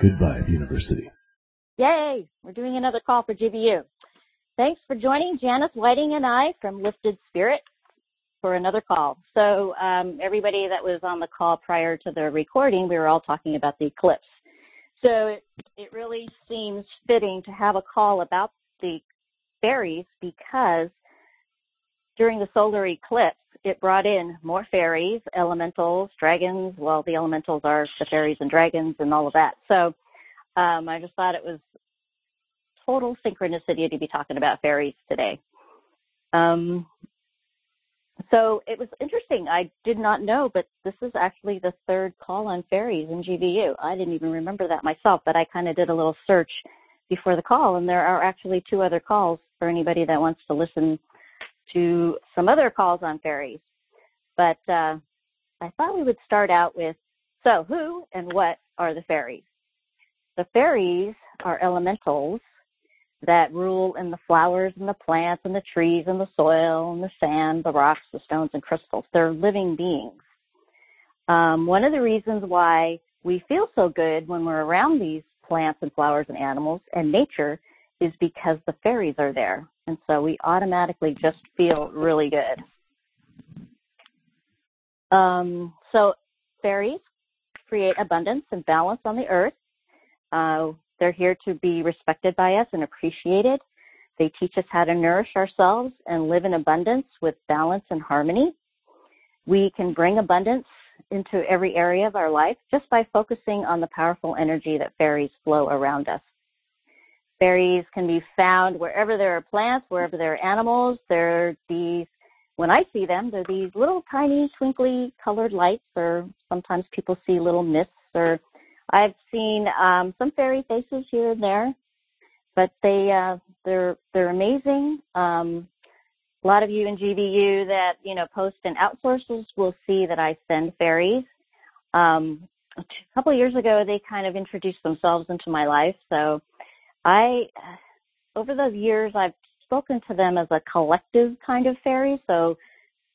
Good Vibe University. Yay! We're doing another call for GVU. Thanks for joining Janice Whiting and I from Lifted Spirit for another call. So, um, everybody that was on the call prior to the recording, we were all talking about the eclipse. So, it, it really seems fitting to have a call about the fairies because during the solar eclipse, it brought in more fairies, elementals, dragons. Well, the elementals are the fairies and dragons and all of that. So um, I just thought it was total synchronicity to be talking about fairies today. Um, so it was interesting. I did not know, but this is actually the third call on fairies in GVU. I didn't even remember that myself, but I kind of did a little search before the call, and there are actually two other calls for anybody that wants to listen to some other calls on fairies. But uh, I thought we would start out with so, who and what are the fairies? The fairies are elementals that rule in the flowers and the plants and the trees and the soil and the sand, the rocks, the stones, and crystals. They're living beings. Um, one of the reasons why we feel so good when we're around these plants and flowers and animals and nature is because the fairies are there. And so we automatically just feel really good. Um, so fairies create abundance and balance on the earth. Uh, they're here to be respected by us and appreciated. They teach us how to nourish ourselves and live in abundance with balance and harmony. We can bring abundance into every area of our life just by focusing on the powerful energy that fairies flow around us. Fairies can be found wherever there are plants, wherever there are animals. They're these, when I see them, they're these little tiny twinkly colored lights, or sometimes people see little mists, or I've seen um, some fairy faces here and there, but they uh, they're they're amazing. Um, a lot of you in GVU that you know post and outsources will see that I send fairies. Um, a couple of years ago, they kind of introduced themselves into my life, so I, over those years, I've spoken to them as a collective kind of fairy. So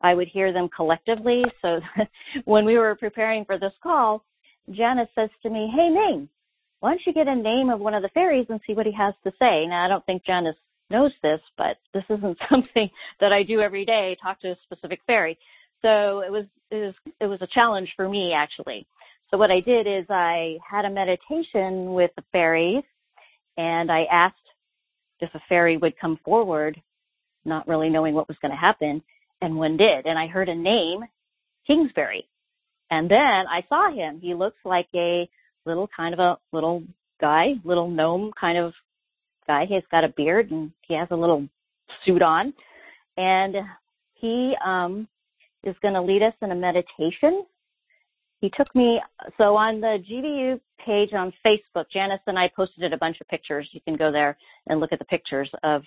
I would hear them collectively. So when we were preparing for this call, Janice says to me, Hey, Ming, why don't you get a name of one of the fairies and see what he has to say? Now, I don't think Janice knows this, but this isn't something that I do every day, talk to a specific fairy. So it was, it was, it was a challenge for me actually. So what I did is I had a meditation with the fairies and I asked if a fairy would come forward, not really knowing what was going to happen, and one did. And I heard a name, Kingsbury. And then I saw him. He looks like a little kind of a little guy, little gnome kind of guy. He's got a beard and he has a little suit on. And he um, is going to lead us in a meditation he took me so on the GVU page on Facebook, Janice and I posted a bunch of pictures. You can go there and look at the pictures of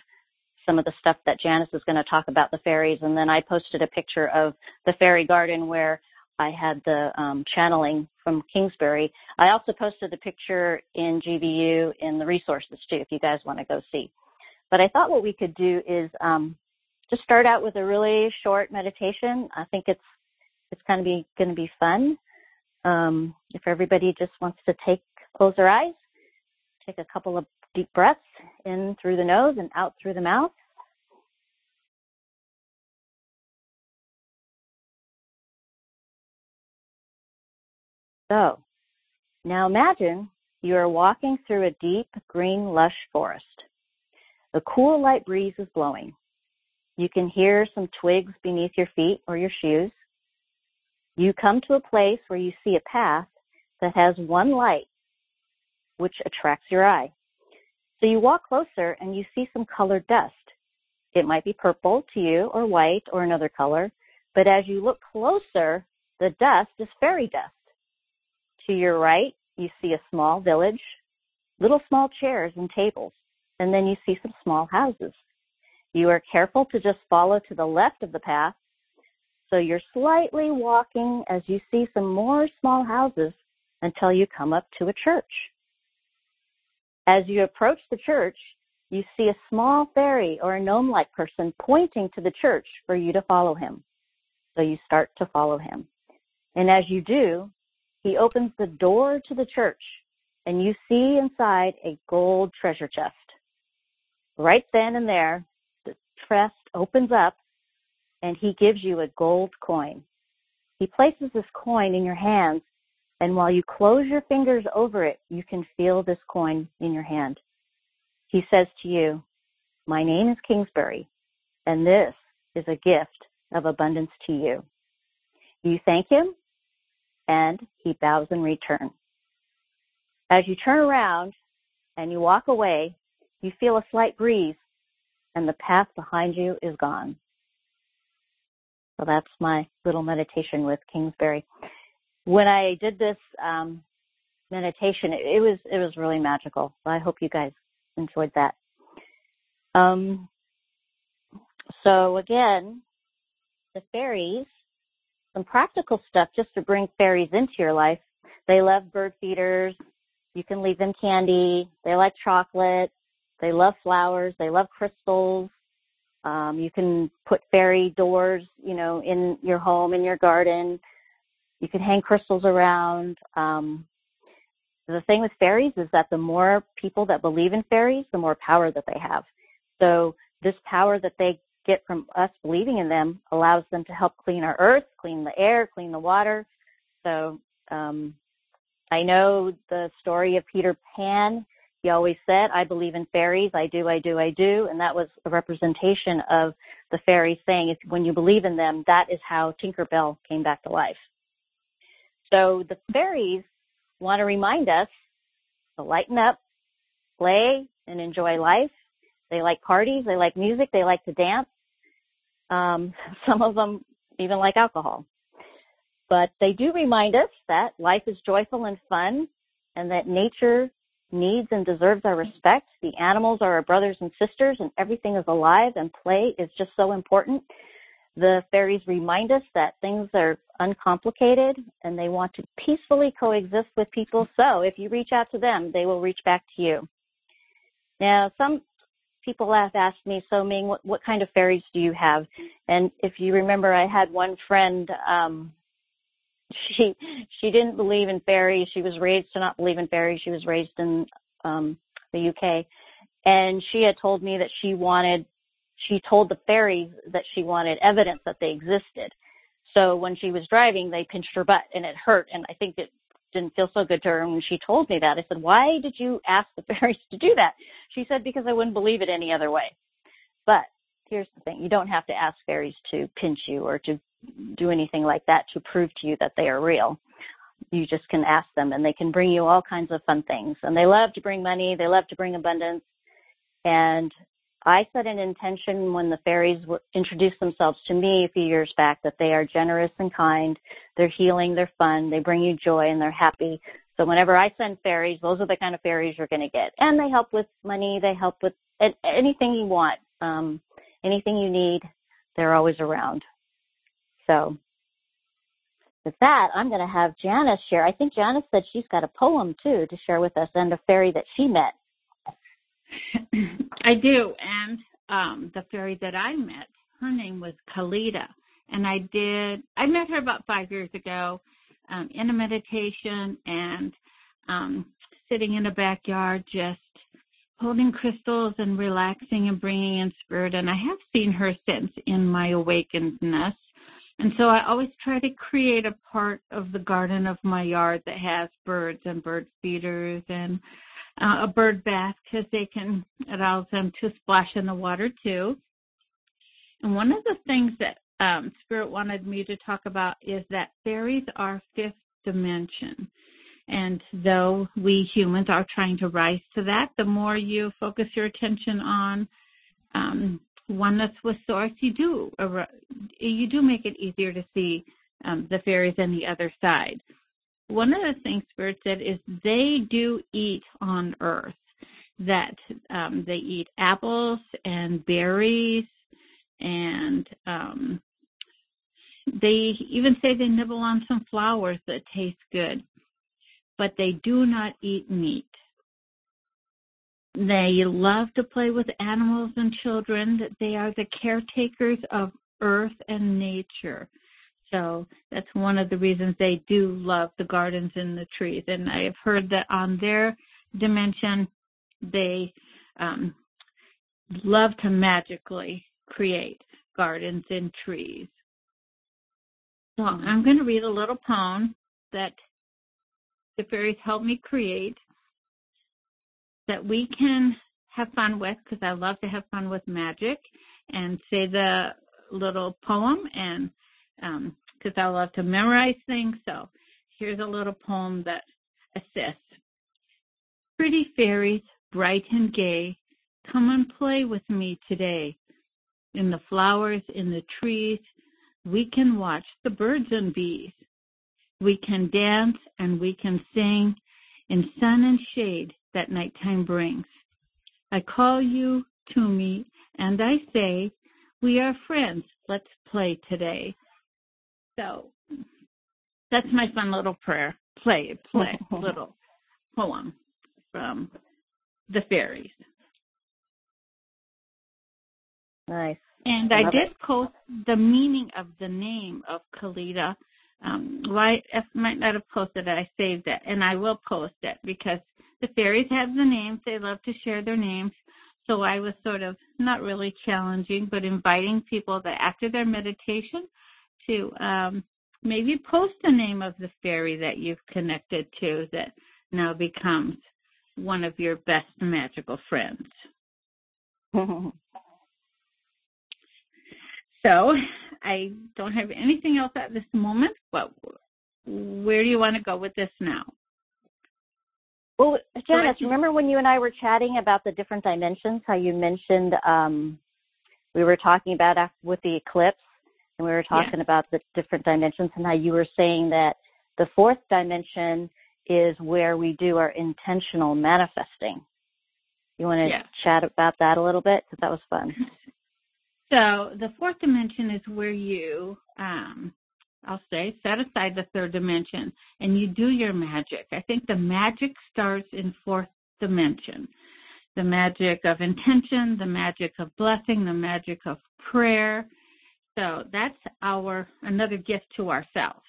some of the stuff that Janice is going to talk about the fairies. And then I posted a picture of the fairy garden where I had the um, channeling from Kingsbury. I also posted a picture in GVU in the resources too, if you guys want to go see. But I thought what we could do is um, just start out with a really short meditation. I think it's it's going to be going to be fun. Um, if everybody just wants to take, close their eyes, take a couple of deep breaths in through the nose and out through the mouth. So, now imagine you are walking through a deep, green, lush forest. A cool, light breeze is blowing. You can hear some twigs beneath your feet or your shoes. You come to a place where you see a path that has one light, which attracts your eye. So you walk closer and you see some colored dust. It might be purple to you or white or another color, but as you look closer, the dust is fairy dust. To your right, you see a small village, little small chairs and tables, and then you see some small houses. You are careful to just follow to the left of the path so you're slightly walking as you see some more small houses until you come up to a church. As you approach the church, you see a small fairy or a gnome like person pointing to the church for you to follow him. So you start to follow him. And as you do, he opens the door to the church and you see inside a gold treasure chest. Right then and there, the chest opens up and he gives you a gold coin. He places this coin in your hands, and while you close your fingers over it, you can feel this coin in your hand. He says to you, My name is Kingsbury, and this is a gift of abundance to you. You thank him, and he bows in return. As you turn around and you walk away, you feel a slight breeze, and the path behind you is gone. So that's my little meditation with Kingsbury. When I did this um, meditation, it, it, was it was really magical. So I hope you guys enjoyed that. Um, so again, the fairies, some practical stuff just to bring fairies into your life. They love bird feeders. You can leave them candy. They like chocolate. They love flowers. They love crystals. Um, you can put fairy doors, you know, in your home, in your garden. You can hang crystals around. Um, the thing with fairies is that the more people that believe in fairies, the more power that they have. So this power that they get from us believing in them allows them to help clean our earth, clean the air, clean the water. So um, I know the story of Peter Pan he always said, I believe in fairies. I do, I do, I do. And that was a representation of the fairies saying, if, when you believe in them, that is how Tinkerbell came back to life. So the fairies want to remind us to lighten up, play, and enjoy life. They like parties. They like music. They like to dance. Um, some of them even like alcohol. But they do remind us that life is joyful and fun and that nature needs and deserves our respect. The animals are our brothers and sisters, and everything is alive, and play is just so important. The fairies remind us that things are uncomplicated and they want to peacefully coexist with people. So if you reach out to them, they will reach back to you. Now, some people have asked me, so Ming, what, what kind of fairies do you have? And if you remember, I had one friend um, she she didn't believe in fairies. She was raised to not believe in fairies. She was raised in um the UK. And she had told me that she wanted she told the fairies that she wanted evidence that they existed. So when she was driving, they pinched her butt and it hurt. And I think it didn't feel so good to her. And when she told me that, I said, Why did you ask the fairies to do that? She said, Because I wouldn't believe it any other way. But here's the thing you don't have to ask fairies to pinch you or to do anything like that to prove to you that they are real. You just can ask them and they can bring you all kinds of fun things. And they love to bring money, they love to bring abundance. And I set an intention when the fairies introduced themselves to me a few years back that they are generous and kind, they're healing, they're fun, they bring you joy, and they're happy. So whenever I send fairies, those are the kind of fairies you're going to get. And they help with money, they help with anything you want, um, anything you need, they're always around. So with that, I'm going to have Janice share. I think Janice said she's got a poem too to share with us and a fairy that she met. I do, and um, the fairy that I met, her name was Kalita, and I did. I met her about five years ago um, in a meditation and um, sitting in a backyard, just holding crystals and relaxing and bringing in spirit. And I have seen her since in my awakenedness and so I always try to create a part of the garden of my yard that has birds and bird feeders and uh, a bird bath because they can allows them to splash in the water too. And one of the things that um, Spirit wanted me to talk about is that fairies are fifth dimension. And though we humans are trying to rise to that, the more you focus your attention on um, oneness with source, you do you do make it easier to see um, the fairies on the other side. One of the things Spirit said is they do eat on Earth. That um, they eat apples and berries, and um, they even say they nibble on some flowers that taste good, but they do not eat meat. They love to play with animals and children. They are the caretakers of earth and nature. So that's one of the reasons they do love the gardens and the trees. And I have heard that on their dimension, they um, love to magically create gardens and trees. So I'm going to read a little poem that the fairies helped me create that we can have fun with because I love to have fun with magic and say the little poem and because um, I love to memorize things. So here's a little poem that assists. Pretty fairies, bright and gay, come and play with me today. In the flowers, in the trees, we can watch the birds and bees. We can dance and we can sing in sun and shade that nighttime brings. I call you to me and I say, we are friends. Let's play today. So that's my fun little prayer. Play, play, little poem from the fairies. Nice. And I, I did it. post the meaning of the name of Kalita. Um, well, I might not have posted it. I saved it, and I will post it because the fairies have the names. They love to share their names. So I was sort of not really challenging, but inviting people that after their meditation to um, maybe post the name of the fairy that you've connected to that now becomes one of your best magical friends. so I don't have anything else at this moment, but where do you want to go with this now? Well, Janice, remember when you and I were chatting about the different dimensions? How you mentioned um, we were talking about with the eclipse, and we were talking yeah. about the different dimensions, and how you were saying that the fourth dimension is where we do our intentional manifesting. You want to yeah. chat about that a little bit? Because that was fun. So the fourth dimension is where you um, I'll say, set aside the third dimension and you do your magic. I think the magic starts in fourth dimension. The magic of intention, the magic of blessing, the magic of prayer. So that's our another gift to ourselves.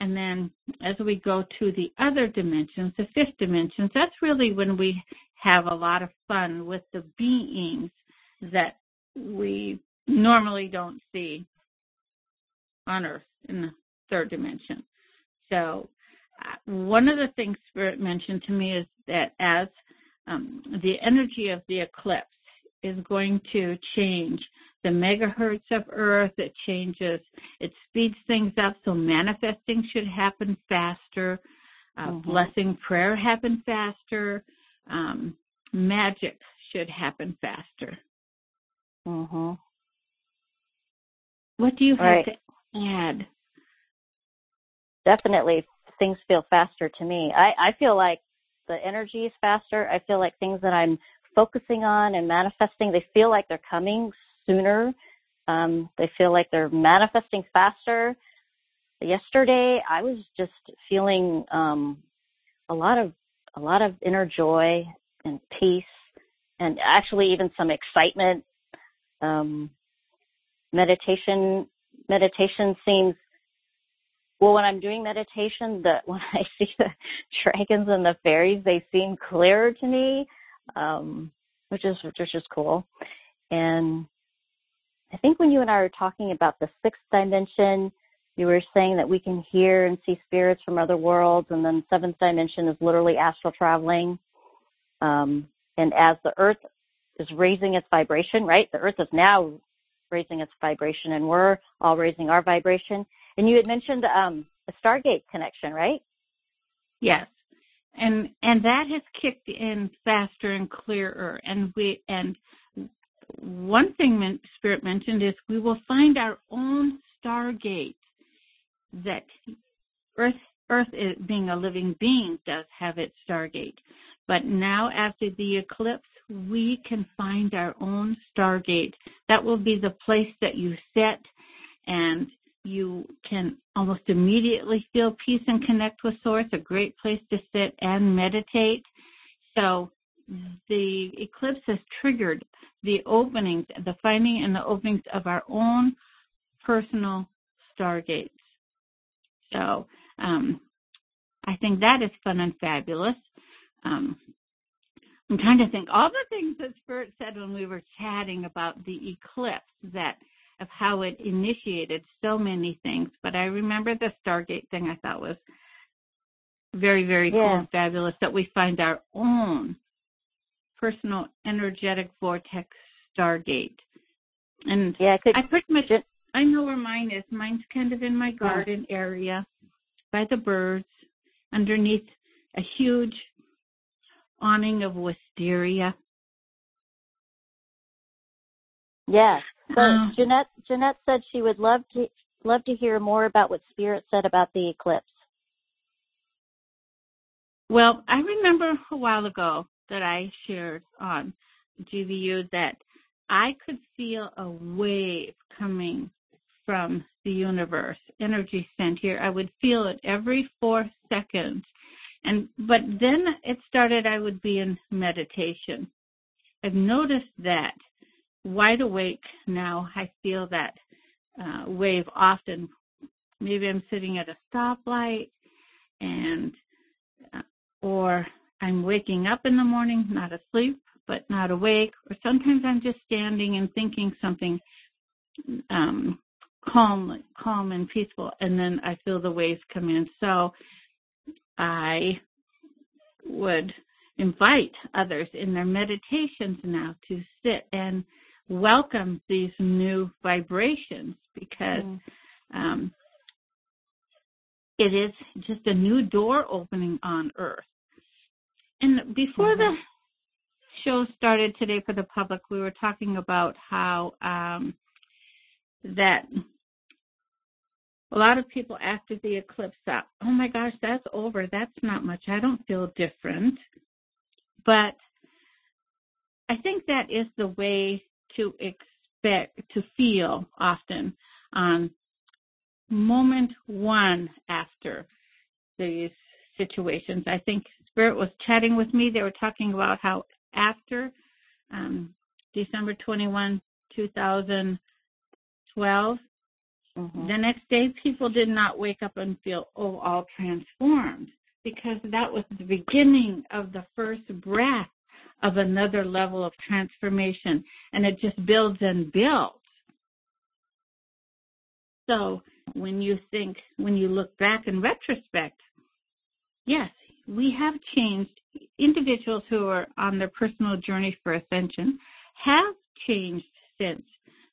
And then as we go to the other dimensions, the fifth dimensions, that's really when we have a lot of fun with the beings that we normally don't see on Earth in the third dimension. So, uh, one of the things Spirit mentioned to me is that as um, the energy of the eclipse is going to change the megahertz of Earth, it changes, it speeds things up, so manifesting should happen faster, uh, mm-hmm. blessing prayer happen faster, um, magic should happen faster. Mm-hmm. What do you have right. to add? Definitely, things feel faster to me. I, I feel like the energy is faster. I feel like things that I'm focusing on and manifesting, they feel like they're coming sooner. Um, they feel like they're manifesting faster. Yesterday, I was just feeling um, a lot of a lot of inner joy and peace, and actually even some excitement. Um, meditation meditation seems well when i'm doing meditation that when i see the dragons and the fairies they seem clearer to me um which is which is cool. And i think when you and i were talking about the sixth dimension you were saying that we can hear and see spirits from other worlds and then seventh dimension is literally astral traveling um and as the earth is raising its vibration right the earth is now raising its vibration and we're all raising our vibration. And you had mentioned um, a Stargate connection, right? Yes. And and that has kicked in faster and clearer. And we and one thing Spirit mentioned is we will find our own Stargate that Earth Earth being a living being does have its Stargate. But now after the eclipse, we can find our own stargate. That will be the place that you set and you can almost immediately feel peace and connect with source, a great place to sit and meditate. So the eclipse has triggered the openings, the finding and the openings of our own personal stargates. So um, I think that is fun and fabulous. Um, I'm trying to think all the things that Spirit said when we were chatting about the eclipse that of how it initiated so many things. But I remember the Stargate thing I thought was very, very yeah. cool and fabulous that we find our own personal energetic vortex Stargate. And yeah, could, I pretty much I know where mine is. Mine's kind of in my garden area by the birds underneath a huge awning of wisteria. Yes. So Um, Jeanette Jeanette said she would love to love to hear more about what Spirit said about the eclipse. Well, I remember a while ago that I shared on GVU that I could feel a wave coming from the universe, energy sent here. I would feel it every four seconds. And but then it started I would be in meditation. I've noticed that wide awake now I feel that uh, wave often. Maybe I'm sitting at a stoplight and uh, or I'm waking up in the morning, not asleep, but not awake, or sometimes I'm just standing and thinking something um, calm, calm and peaceful, and then I feel the waves come in. So I would invite others in their meditations now to sit and welcome these new vibrations because Mm. um, it is just a new door opening on earth. And before the show started today for the public, we were talking about how um, that a lot of people after the eclipse thought, oh my gosh, that's over. That's not much. I don't feel different. But I think that is the way to expect, to feel often on moment one after these situations. I think Spirit was chatting with me. They were talking about how after um, December 21, 2012, Mhm. the next day people did not wake up and feel, oh, all transformed because that was the beginning of the first breath of another level of transformation and it just builds and builds. So when you think, when you look back in retrospect, yes, we have changed. Individuals who are on their personal journey for ascension have changed since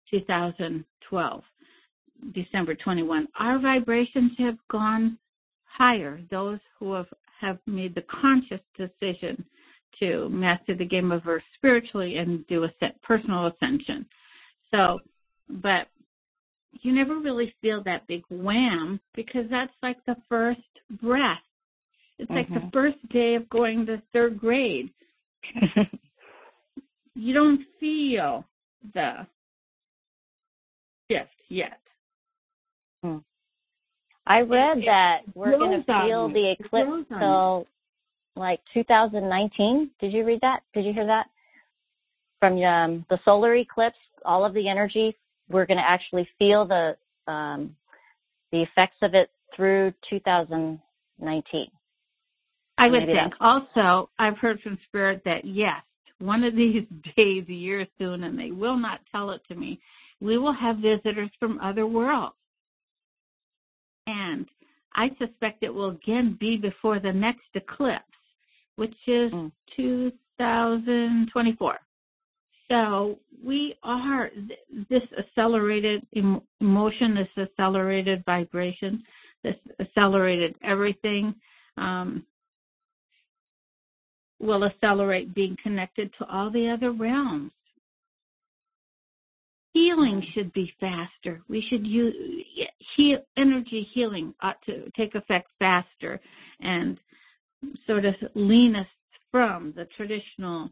2012, December 21. Our vibrations have gone higher. Those who have, have made the conscious decision to master the game of earth spiritually and do a set personal ascension. So, but you never really feel that big wham because that's like the first breath. It's like the Mhm. first day of going to third grade. You don't feel the shift yet. I read that we're going to feel the eclipse till like 2019. Did you read that? Did you hear that? From um, the solar eclipse, all of the energy, we're going to actually feel the um, the effects of it through 2019. I would Maybe think. Also, I've heard from Spirit that yes, one of these days, a year soon, and they will not tell it to me, we will have visitors from other worlds. And I suspect it will again be before the next eclipse, which is Mm. 2024. So we are th- this accelerated em- emotion, this accelerated vibration, this accelerated everything. Um, will accelerate being connected to all the other realms. Healing should be faster. We should use energy healing ought to take effect faster and sort of lean us from the traditional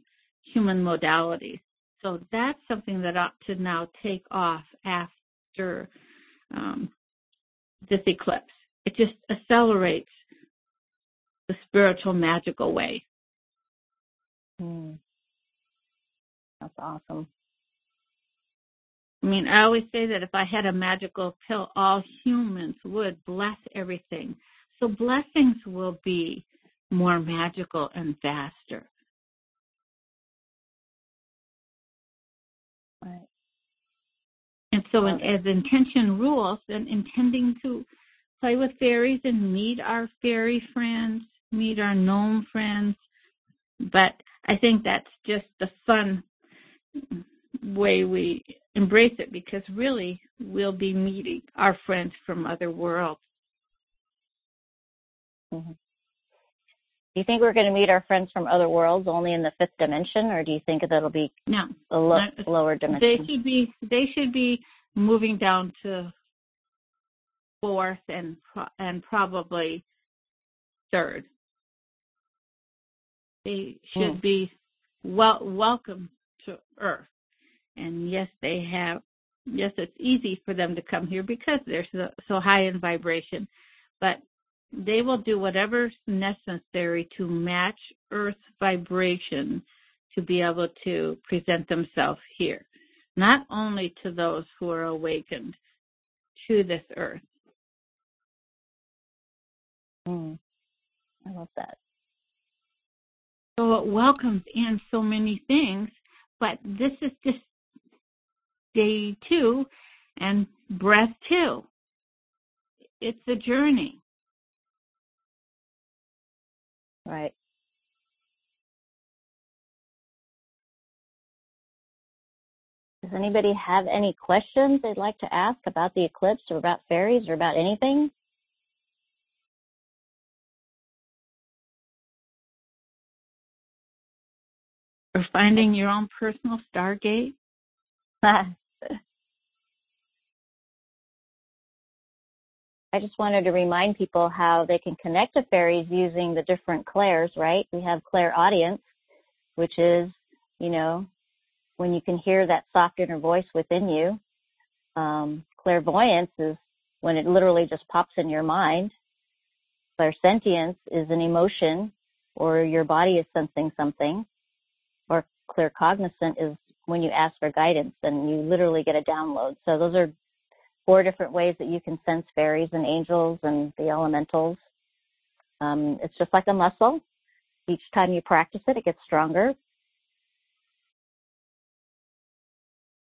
human modalities. So that's something that ought to now take off after um, this eclipse. It just accelerates the spiritual magical way. Hmm. That's awesome. Mean, I always say that if I had a magical pill, all humans would bless everything. So blessings will be more magical and faster. Right. And so, in, as intention rules, then intending to play with fairies and meet our fairy friends, meet our gnome friends. But I think that's just the fun way we embrace it because really we'll be meeting our friends from other worlds. Mm-hmm. Do you think we're going to meet our friends from other worlds only in the fifth dimension, or do you think that'll be no a lo- lower dimension? They should be they should be moving down to fourth and and probably third. They should hmm. be well welcome to Earth, and yes, they have. Yes, it's easy for them to come here because they're so, so high in vibration, but they will do whatever's necessary to match Earth's vibration to be able to present themselves here, not only to those who are awakened to this Earth. Mm. I love that. So it welcomes in so many things, but this is just day two and breath two. It's a journey. Right. Does anybody have any questions they'd like to ask about the eclipse or about fairies or about anything? Or finding your own personal stargate? I just wanted to remind people how they can connect to fairies using the different clairs, right? We have clair audience, which is, you know, when you can hear that soft inner voice within you. Um, clairvoyance is when it literally just pops in your mind. Clairsentience is an emotion or your body is sensing something. Or claircognizant is when you ask for guidance and you literally get a download. So those are four different ways that you can sense fairies and angels and the elementals. Um, it's just like a muscle. Each time you practice it, it gets stronger.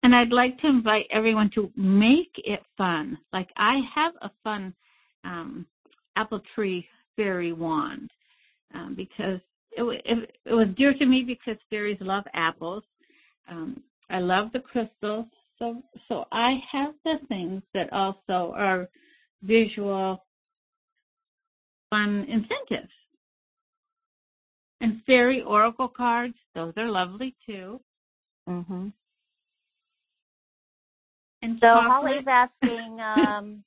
And I'd like to invite everyone to make it fun. Like I have a fun um, apple tree fairy wand um, because it, it, it, was dear to me because fairies love apples. Um, I love the crystals. So, so I have the things that also are visual fun incentives. And fairy oracle cards, those are lovely too. Mhm. And so Holly's asking, um,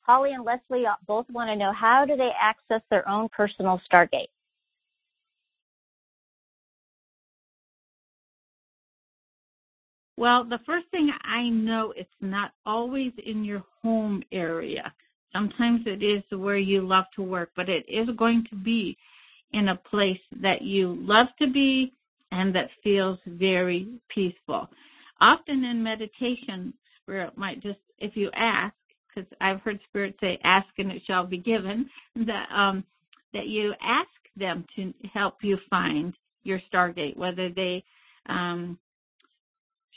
Holly and Leslie both want to know how do they access their own personal Stargate? Well, the first thing I know it's not always in your home area. Sometimes it is where you love to work, but it is going to be in a place that you love to be and that feels very peaceful. Often in meditation, Spirit might just, if you ask, because I've heard Spirit say, ask and it shall be given, that, um, that you ask them to help you find your Stargate, whether they um,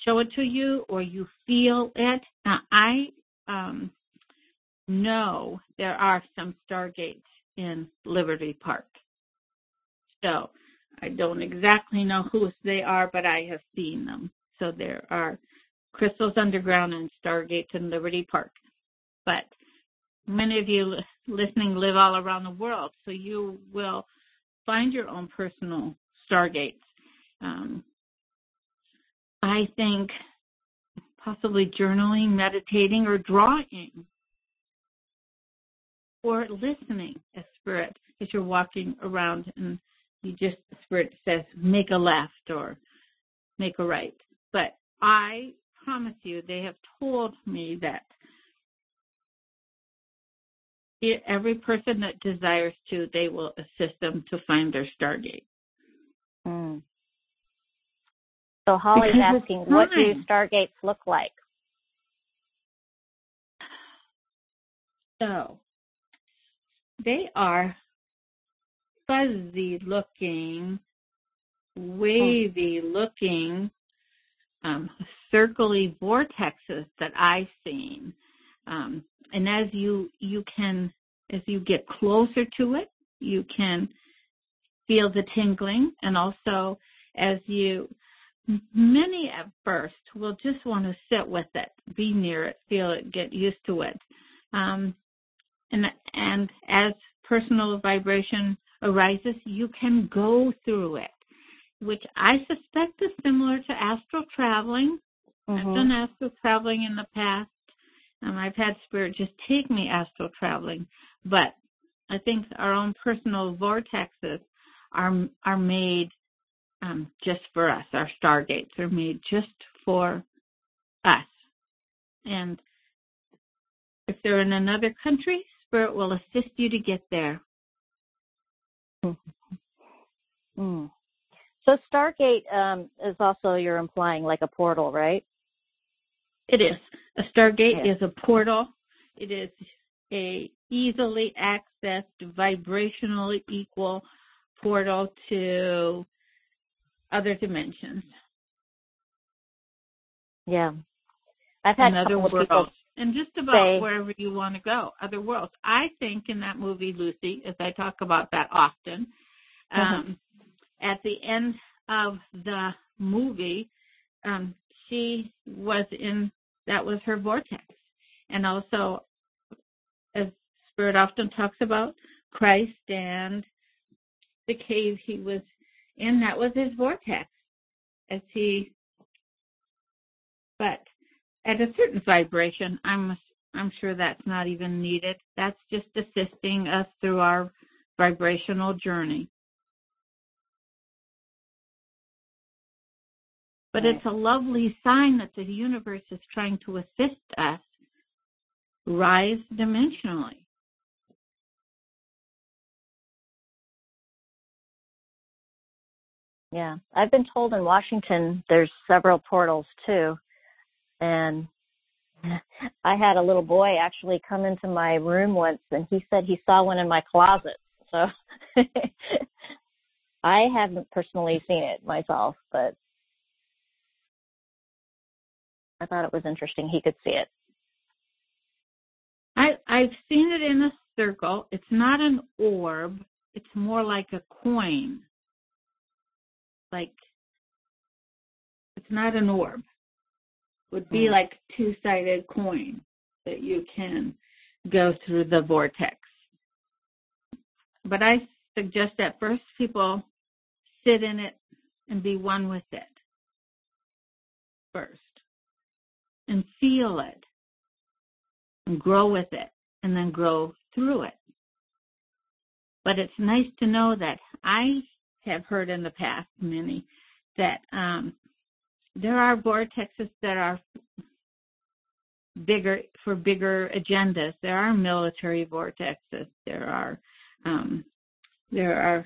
show it to you or you feel it. Now, I um, know there are some stargates in Liberty Park. So I don't exactly know who they are, but I have seen them. So there are crystals underground and stargates in Liberty Park. But many of you listening live all around the world, so you will find your own personal stargates. Um, I think possibly journaling, meditating, or drawing, or listening as spirit as you're walking around and you just spirit says make a left or make a right. But I promise you, they have told me that every person that desires to, they will assist them to find their stargate. Mm. So Holly's asking, what do stargates look like? So they are fuzzy looking, wavy hmm. looking, um, circly vortexes that I've seen. Um, and as you you can as you get closer to it, you can feel the tingling, and also as you many at first will just want to sit with it, be near it, feel it, get used to it. Um, and and as personal vibration arises, you can go through it, which I suspect is similar to astral traveling. Mm-hmm. I've done astral traveling in the past. Um, I've had spirit just take me astral traveling, but I think our own personal vortexes are are made um, just for us. Our stargates are made just for us, and if they're in another country, spirit will assist you to get there. Mm. So Stargate um, is also you're implying like a portal, right? It is. A Stargate yeah. is a portal. It is a easily accessed, vibrationally equal portal to other dimensions. Yeah. I've had other worlds. And just about say, wherever you want to go, other worlds. I think in that movie, Lucy, as I talk about that often, mm-hmm. um, at the end of the movie, um, she was in, that was her vortex. And also, as Spirit often talks about, Christ and the cave he was in, that was his vortex. As he, but at a certain vibration, I'm I'm sure that's not even needed. That's just assisting us through our vibrational journey. But it's a lovely sign that the universe is trying to assist us rise dimensionally. Yeah, I've been told in Washington there's several portals too. And I had a little boy actually come into my room once and he said he saw one in my closet. So I haven't personally seen it myself, but I thought it was interesting he could see it. I I've seen it in a circle. It's not an orb. It's more like a coin. Like it's not an orb would be mm. like two-sided coin that you can go through the vortex. But I suggest that first people sit in it and be one with it first and feel it and grow with it and then grow through it. But it's nice to know that I have heard in the past many that um, there are vortexes that are bigger for bigger agendas. There are military vortexes. There are um, there are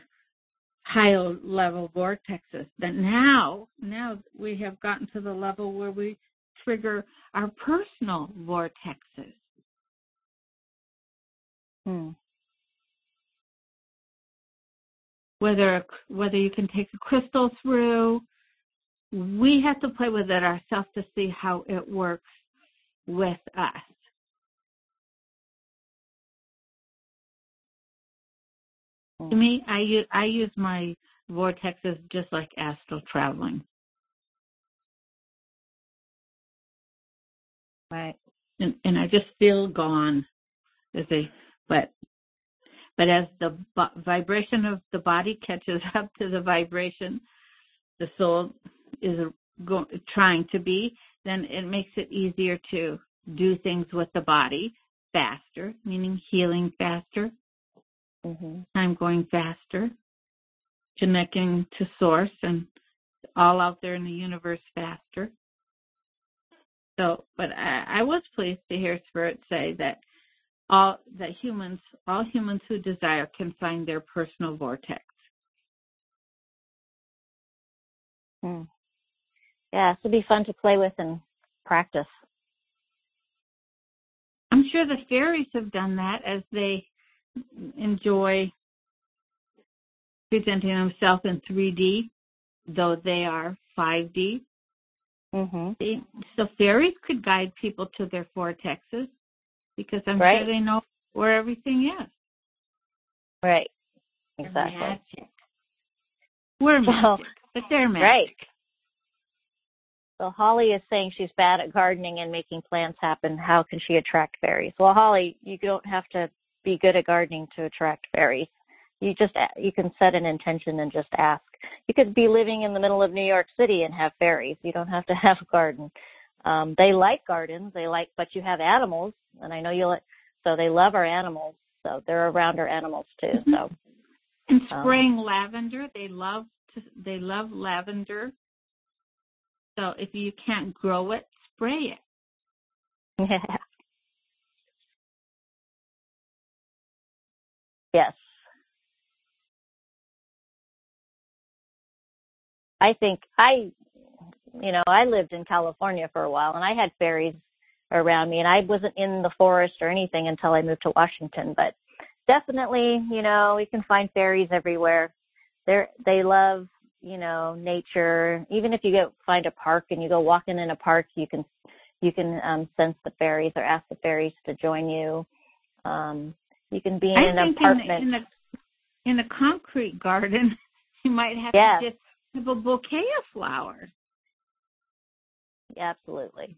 high level vortexes. But now now we have gotten to the level where we trigger our personal vortexes. Hmm. Whether whether you can take a crystal through, we have to play with it ourselves to see how it works with us. To me, I use, I use my vortexes just like astral traveling. Right. And, and I just feel gone as they, but but as the vibration of the body catches up to the vibration, the soul is go, trying to be, then it makes it easier to do things with the body faster, meaning healing faster, mm-hmm. time going faster, connecting to source and all out there in the universe faster. So, but I, I was pleased to hear Spirit say that all that humans, all humans who desire, can find their personal vortex. Hmm. Yeah, this would be fun to play with and practice. I'm sure the fairies have done that as they enjoy presenting themselves in 3D, though they are 5D. Mhm. So fairies could guide people to their vortexes because I'm Right. sure they know where everything is. Right. They're Exactly. Magic. We're Well, magic, but they're magic. Right. So Holly is saying she's bad at gardening and making plants happen. How can she attract fairies? Well, Holly, you don't have to be good at gardening to attract fairies. You just you can set an intention and just ask. You could be living in the middle of New York City and have fairies. You don't have to have a garden. Um, they like gardens. They like, but you have animals, and I know you like. So they love our animals. So they're around our animals too. Mhm. So And Um, spraying lavender, they love to, they love lavender. So if you can't grow it, spray it. Yeah. Yes. I think I, you know, I lived in California for a while and I had fairies around me and I wasn't in the forest or anything until I moved to Washington, but definitely, you know, you can find fairies everywhere. They're, they love, you know, nature. Even if you go find a park and you go walking in a park, you can you can um, sense the fairies or ask the fairies to join you. Um, you can be in I an apartment. in the, in the in a concrete garden, you might have Yeah. to just have a bouquet of flowers. Absolutely.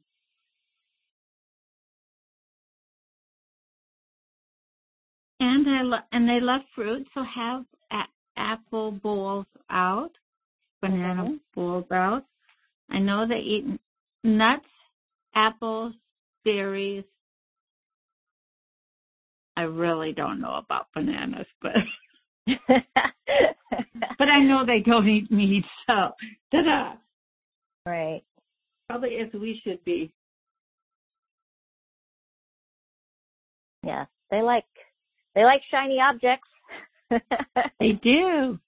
And I lo- and they love fruit, so have a- apple bowls out, banana Mhm. bowls out. I know they eat nuts, apples, berries. I really don't know about bananas, but but I know they don't eat meat, so ta-da! right. Probably as we should be. Yeah. They like they like shiny objects. They do.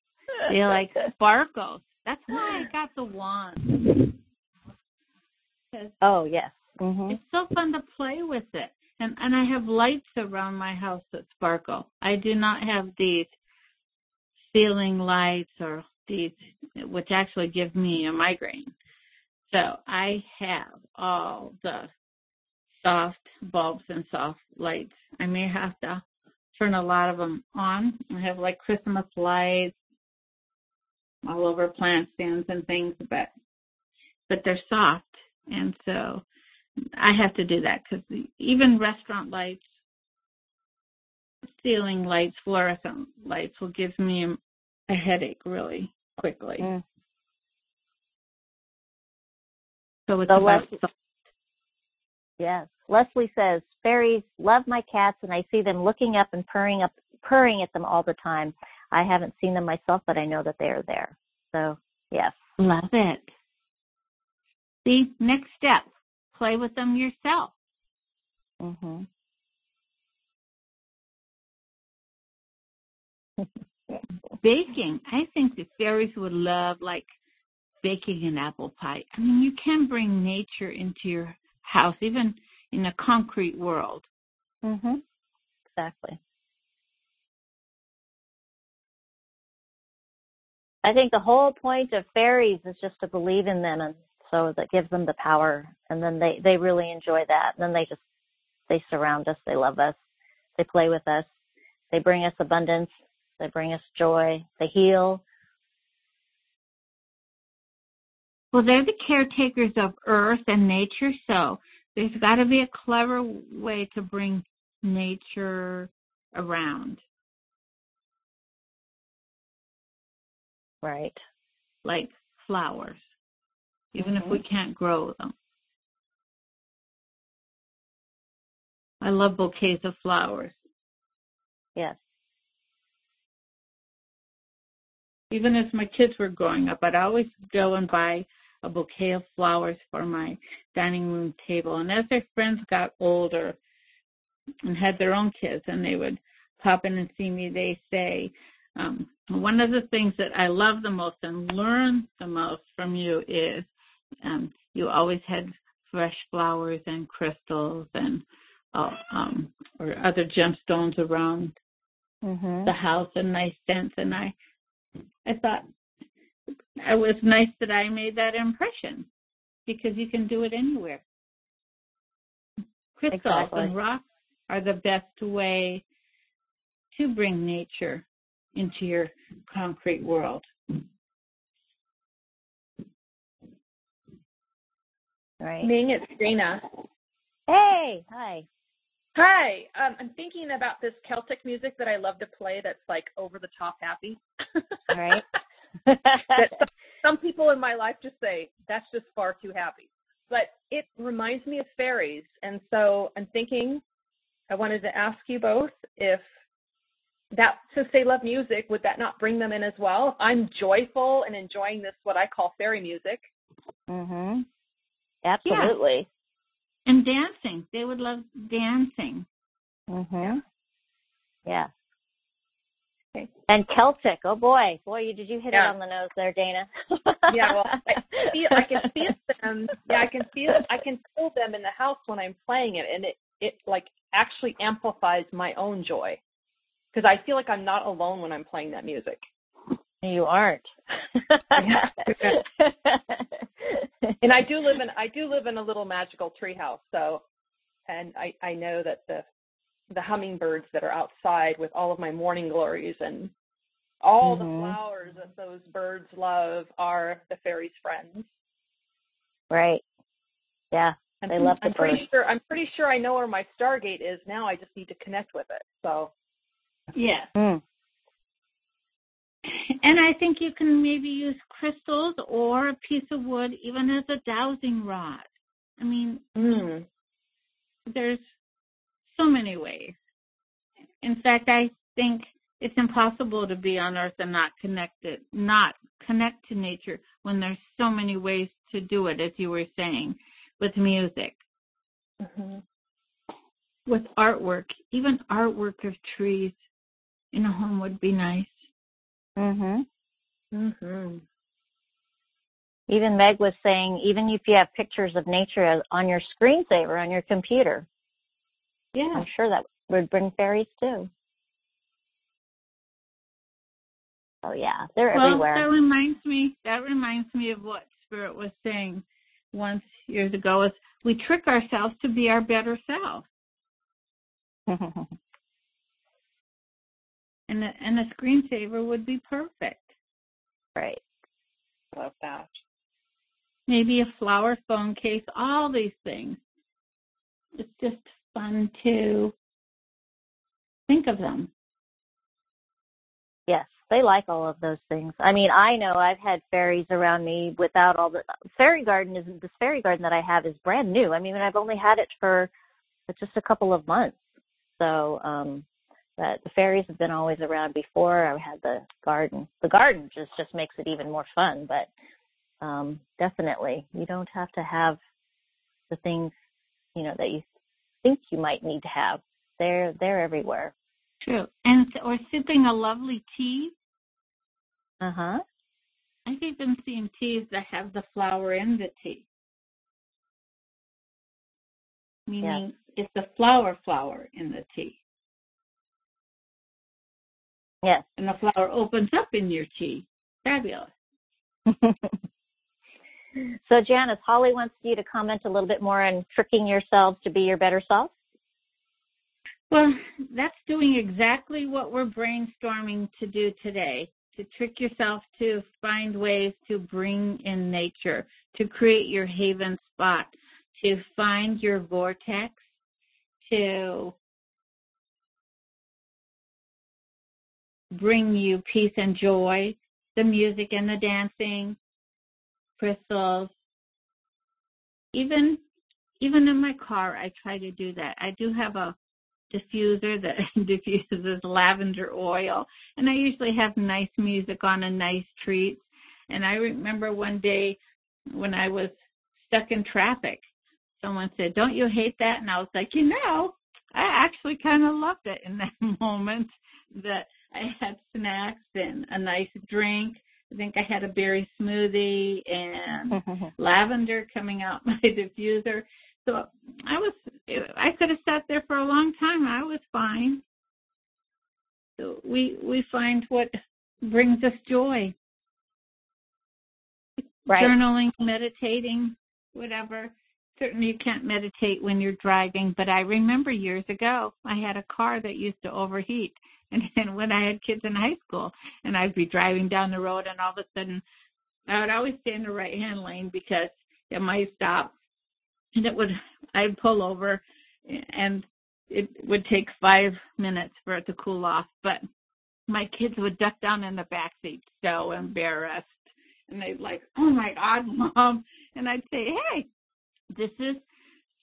They like sparkles. That's why I got the wand. Oh yes. Mhm. It's so fun to play with it. And and I have lights around my house that sparkle. I do not have these ceiling lights or these which actually give me a migraine. So I have all the soft bulbs and soft lights. I may have to turn a lot of them on. I have like Christmas lights all over plant stands and things, but but they're soft, and so I have to do that because even restaurant lights, ceiling lights, fluorescent lights will give me a, headache really quickly. Mm. So it's So about let's- Yes. Leslie says, Fairies love my cats and I see them looking up and purring up purring at them all the time. I haven't seen them myself, but I know that they are there. So yes. Love it. See, next step, play with them yourself. Mhm. Baking, I think the fairies would love like baking an apple pie. I mean, you can bring nature into your house, even in a concrete world. Mm-hmm. Exactly. I think the whole point of fairies is just to believe in them and so that gives them the power and then they they really enjoy that. And then they just they surround us, they love us, they play with us, they bring us abundance, they bring us joy, they heal. Well, they're the caretakers of earth and nature, so there's got to be a clever way to bring nature around, Right. like flowers, even if we mm-hmm. can't grow them. I love bouquets of flowers. Yes. even as my kids were growing up, I'd always go and buy a bouquet of flowers for my dining room table. And as their friends got older and had their own kids, and they would pop in and see me, they say, um, one of the things that I love the most and learn the most from you is um, you always had fresh flowers and crystals and uh, um, or other gemstones around Mhm. the house and nice scents. And I, I thought it was nice that I made that impression because you can do it anywhere. Crystals Exactly. and rocks are the best way to bring nature into your concrete world. Right. Ming, it's Dana. Hey, hi. Hi. Um, I'm thinking about this Celtic music that I love to play that's like over the top happy. All right. that some, some people in my life just say, that's just far too happy. But it reminds me of fairies. And so I'm thinking, I wanted to ask you both if that, since they love music, would that not bring them in as well? I'm joyful and enjoying this, what I call fairy music. mhm. Absolutely. And dancing. They would love dancing. Mhm. Yeah. Okay. And Celtic. Oh boy, boy, you did you hit Yeah. it on the nose there, Dana? Yeah, well, I feel, I can feel them. Yeah, I can feel I can feel them in the house when I'm playing it, and it it like actually amplifies my own joy because I feel like I'm not alone when I'm playing that music. you aren't. And I do live in I do live in a little magical treehouse, so and I I know that the the hummingbirds that are outside with all of my morning glories and all Mhm. the flowers that those birds love are the fairies' friends. right. Yeah. I'm, They love the I'm pretty sure. I'm pretty sure I know where my Stargate is now. I just need to connect with it. So Yes. Mm. And I think you can maybe use crystals or a piece of wood even as a dowsing rod. I mean, mm. there's so many ways. In fact, I think it's impossible to be on earth and not connected, not connect to nature when there's so many ways to do it, as you were saying, with music, hmm with artwork, even artwork of trees in a home would be nice. Mhm. hmm Even Meg was saying, even if you have pictures of nature on your screensaver on your computer, Yeah. I'm sure that would bring fairies too. Oh yeah, they're Well, everywhere. that reminds me. That reminds me of what Spirit was saying once years ago. Is we trick ourselves to be our better self, and a, and a screensaver would be perfect. right. Love that. Maybe a flower phone case. All these things. It's just fun to think of them. Yes, they like all of those things. I mean, I know I've had fairies around me without all the fairy garden is this fairy garden that I have is brand new. I mean, I've only had it for just a couple of months. So, um but the fairies have been always around before I had the garden. The garden just just makes it even more fun, but um definitely you don't have to have the things, you know, that you think you might need to have. They're they're everywhere. True. And or sipping a lovely tea. Uh-huh. I've even seen teas that have the flower in the tea. Meaning it's the flower flower in the tea. Yes. And the flower opens up in your tea. Fabulous. so, Janice, Holly wants you to comment a little bit more on tricking yourselves to be your better self. Well, that's doing exactly what we're brainstorming to do today to trick yourself to find ways to bring in nature, to create your haven spot, to find your vortex, to bring you peace and joy, the music and the dancing, crystals. Even even in my car I try to do that. I do have a diffuser that diffuses lavender oil and I usually have nice music on and nice treats. And I remember one day when I was stuck in traffic, someone said, Don't you hate that? And I was like, You know, I actually kind of loved it in that moment that I had snacks and a nice drink. I think I had a berry smoothie and mm-hmm. lavender coming out my diffuser. So I was, I could have sat there for a long time. I was fine. So we we find what brings us joy. Right. Journaling, meditating, whatever. Certainly, you can't meditate when you're driving, but I remember years ago I had a car that used to overheat, and, and when I had kids in high school, and I'd be driving down the road, and all of a sudden, I would always stay in the right hand lane because it might stop, and it would I'd pull over, and it would take five minutes for it to cool off, but my kids would duck down in the back seat, so embarrassed, and they'd like, "Oh my God, mom!" And I'd say, "Hey, this is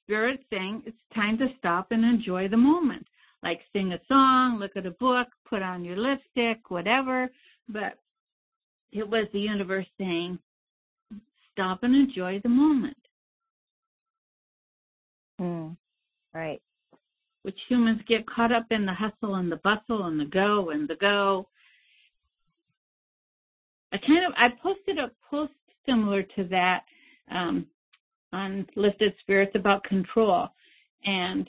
spirit saying it's time to stop and enjoy the moment. Like sing a song, look at a book, put on your lipstick, whatever. But it was the universe saying, stop and enjoy the moment. Mm, right. Which humans get caught up in the hustle and the bustle and the go and the go. I kind of I posted a post similar to that um, on lifted spirits about control and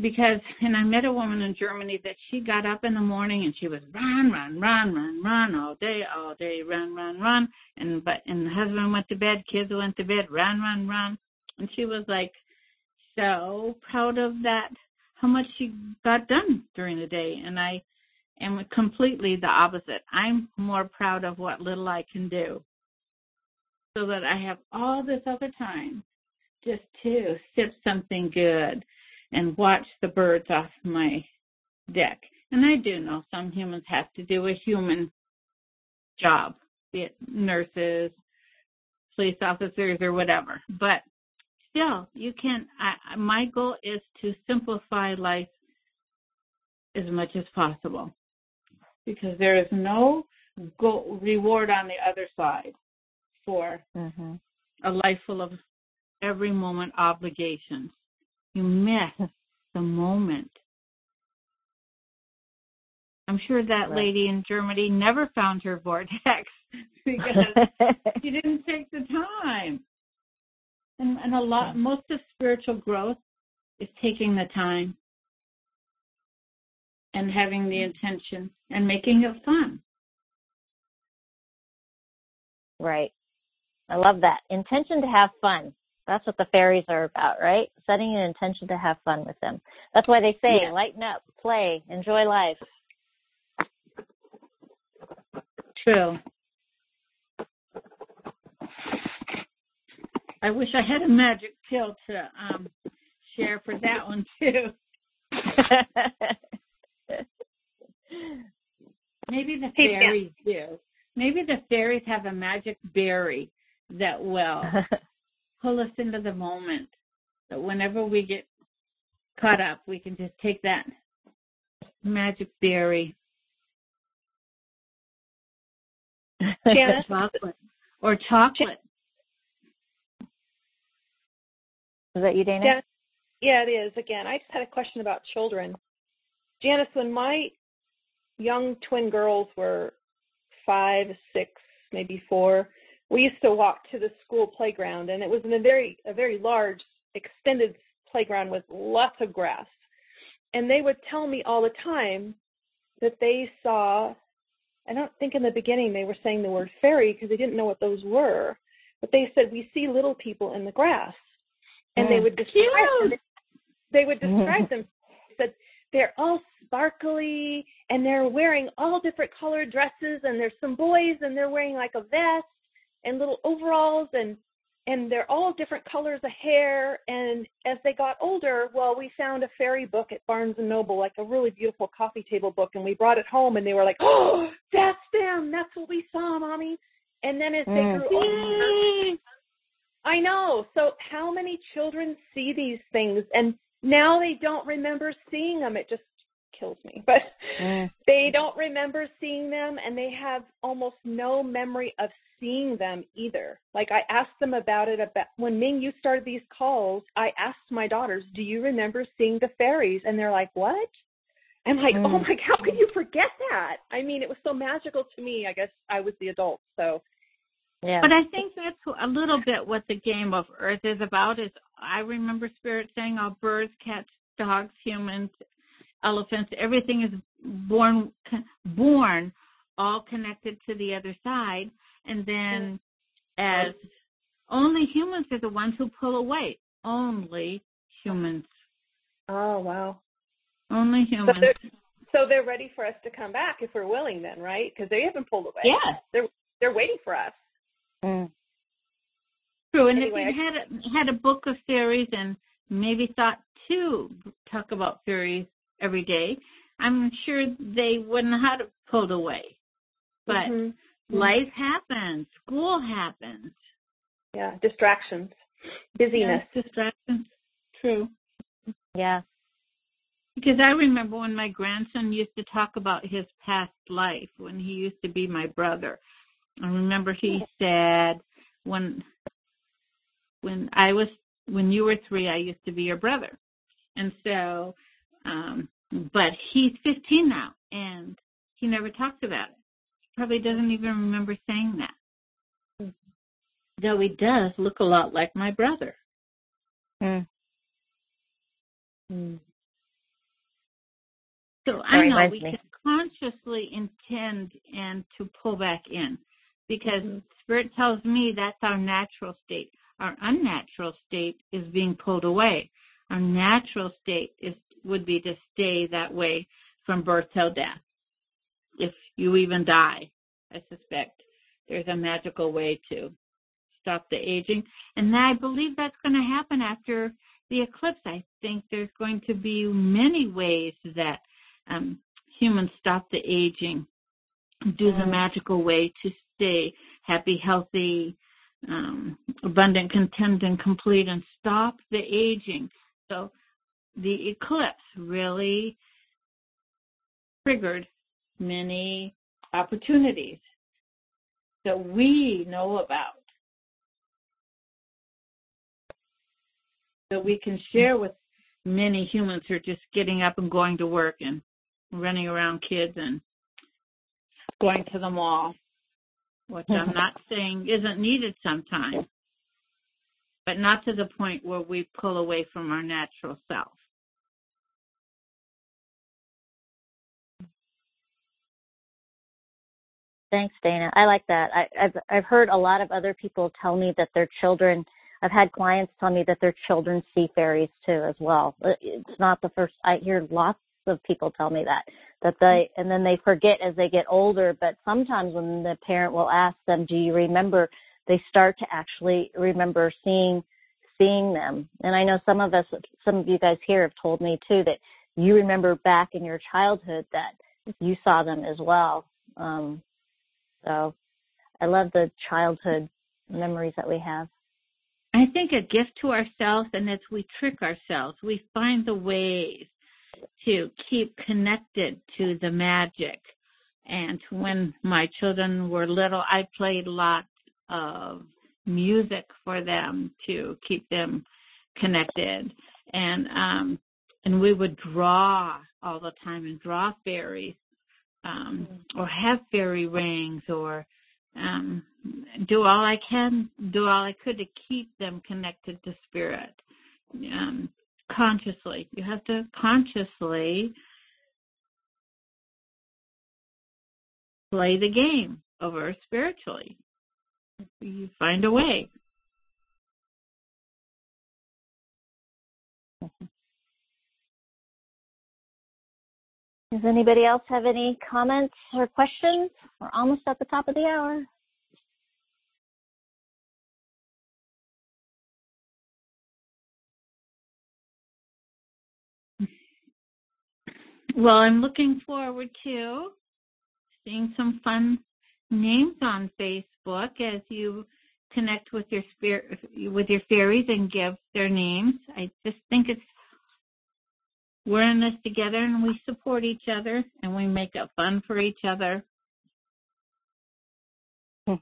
because and I met a woman in Germany that she got up in the morning and she was run, run, run, run, run all day, all day, run, run, run and but and the husband went to bed, kids went to bed, run, run, run. And she was like so proud of that how much she got done during the day and I am completely the opposite. I'm more proud of what little I can do so that I have all this other time just to sip something good and watch the birds off my deck. And I do know some humans have to do a human job, be it nurses, police officers, or whatever. But still, you can. I, my goal is to simplify life as much as possible because there is no go- reward on the other side for mm-hmm. a life full of every moment obligations. You miss the moment. I'm sure that right. lady in Germany never found her vortex because she didn't take the time. And, and a lot, most of spiritual growth is taking the time and having the mm-hmm. intention and making it fun. Right. I love that. Intention to have fun. That's what the fairies are about, right? Setting an intention to have fun with them. That's why they say, yeah. lighten up, play, enjoy life. True. I wish I had a magic pill to um, share for that one too. Maybe the fairies do. Maybe the fairies have a magic berry that will pull us into the moment. That whenever we get caught up, we can just take that magic berry. Janice? chocolate. Or chocolate. Is that you, Dana? Janice, yeah, it is. Again, I just had a question about children. Janice, when my young twin girls were five, six, maybe four, we used to walk to the school playground, and it was in a very a very large, extended playground with lots of grass. And they would tell me all the time that they saw. I don't think in the beginning they were saying the word fairy because they didn't know what those were, but they said we see little people in the grass, and mm, they would describe cute. them. They would describe them. Said they're all sparkly and they're wearing all different colored dresses and there's some boys and they're wearing like a vest and little overalls and and they're all different colors of hair. And as they got older well we found a fairy book at barnes and noble like a really beautiful coffee table book and we brought it home and they were like oh that's them. That's what we saw mommy. And then as they Mm. grew older i know. So how many children see these things? And now they don't remember seeing them it just kills me. But Mm. they don't remember seeing them and they have almost no memory of seeing them either. Like I asked them about it about when Ming you started these calls, I asked my daughters, "Do you remember seeing the fairies?" And they're like, "What?" I'm like, "Oh Mm. my how could you forget that?" I mean, it was so magical to me. I guess I was the adult. So Yeah. But I think that's a little bit what the game of Earth is about. Is I remember Spirit saying all birds, cats, dogs, humans, elephants, everything is born born all connected to the other side, and then as only humans are the ones who pull away. Only humans. Oh wow. Only So humans. they're, so they're ready for us to come back if we're willing, then, right? Because they haven't pulled away. Yes. They're they're waiting for us. Mm. True, and Anyway, if you had a, had a book of fairies and maybe thought to talk about fairies every day, I'm sure they wouldn't have pulled away. But Mhm. Life happens, school happens, Yeah, distractions, busyness. Yes, distractions. True. Yeah. Because I remember when my grandson used to talk about his past life when he used to be my brother. I remember he said when when I was when you were three, I used to be your brother, and so, um, but he's 15 now, and he never talks about it. He probably doesn't even remember saying that. Though he does look a lot like my brother. Mm. Mm. So I know we me. can consciously intend and to pull back in because Mhm. spirit tells me that's our natural state. Our unnatural state is being pulled away. Our natural state is would be to stay that way from birth till death. If you even die, I suspect there's a magical way to stop the aging. And I believe that's going to happen after the eclipse. I think there's going to be many ways that um, humans stop the aging, do the Mm. magical way to stay happy, healthy, um, abundant, content, and complete, and stop the aging. So the eclipse really triggered many opportunities that we know about that we can share with many humans who are just getting up and going to work and running around kids and going to the mall, which I'm not saying isn't needed sometimes, but not to the point where we pull away from our natural self. Thanks, Dana. I like that. I, I've I've heard a lot of other people tell me that their children. I've had clients tell me that their children see fairies too as well. It's not the first. I hear lots of people tell me that that they and then they forget as they get older. But sometimes when the parent will ask them, "Do you remember?" They start to actually remember seeing seeing them. And I know some of us, some of you guys here have told me too that you remember back in your childhood that you saw them as well. Um, so I love the childhood memories that we have. I think a gift to ourselves, and as we trick ourselves, we find the ways to keep connected to the magic. And when my children were little, I played lots of music for them to keep them connected. And um and we would draw all the time and draw fairies um or have fairy rings or um do all I can do all I could to keep them connected to spirit. Um consciously. You have to consciously play the game over spiritually. You find a way. Does anybody else have any comments or questions? We're almost at the top of the hour. Well, I'm looking forward to seeing some fun names on Facebook as you connect with your spirit with your fairies and give their names. I just think it's we're in this together and we support each other and we make it fun for each other.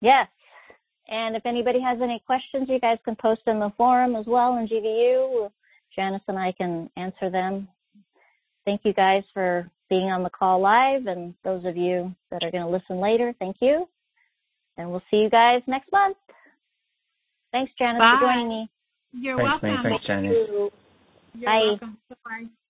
yes. And if anybody has any questions, you guys can post in the forum as well in GVU. Janice and I can answer them. Thank you guys for being on the call live, and those of you that are going to listen later, thank you. And we'll see you guys next month. Thanks, Janice, Bye. for joining me. You're Thanks, welcome. Thanks, Janice. You're Bye. welcome. Bye.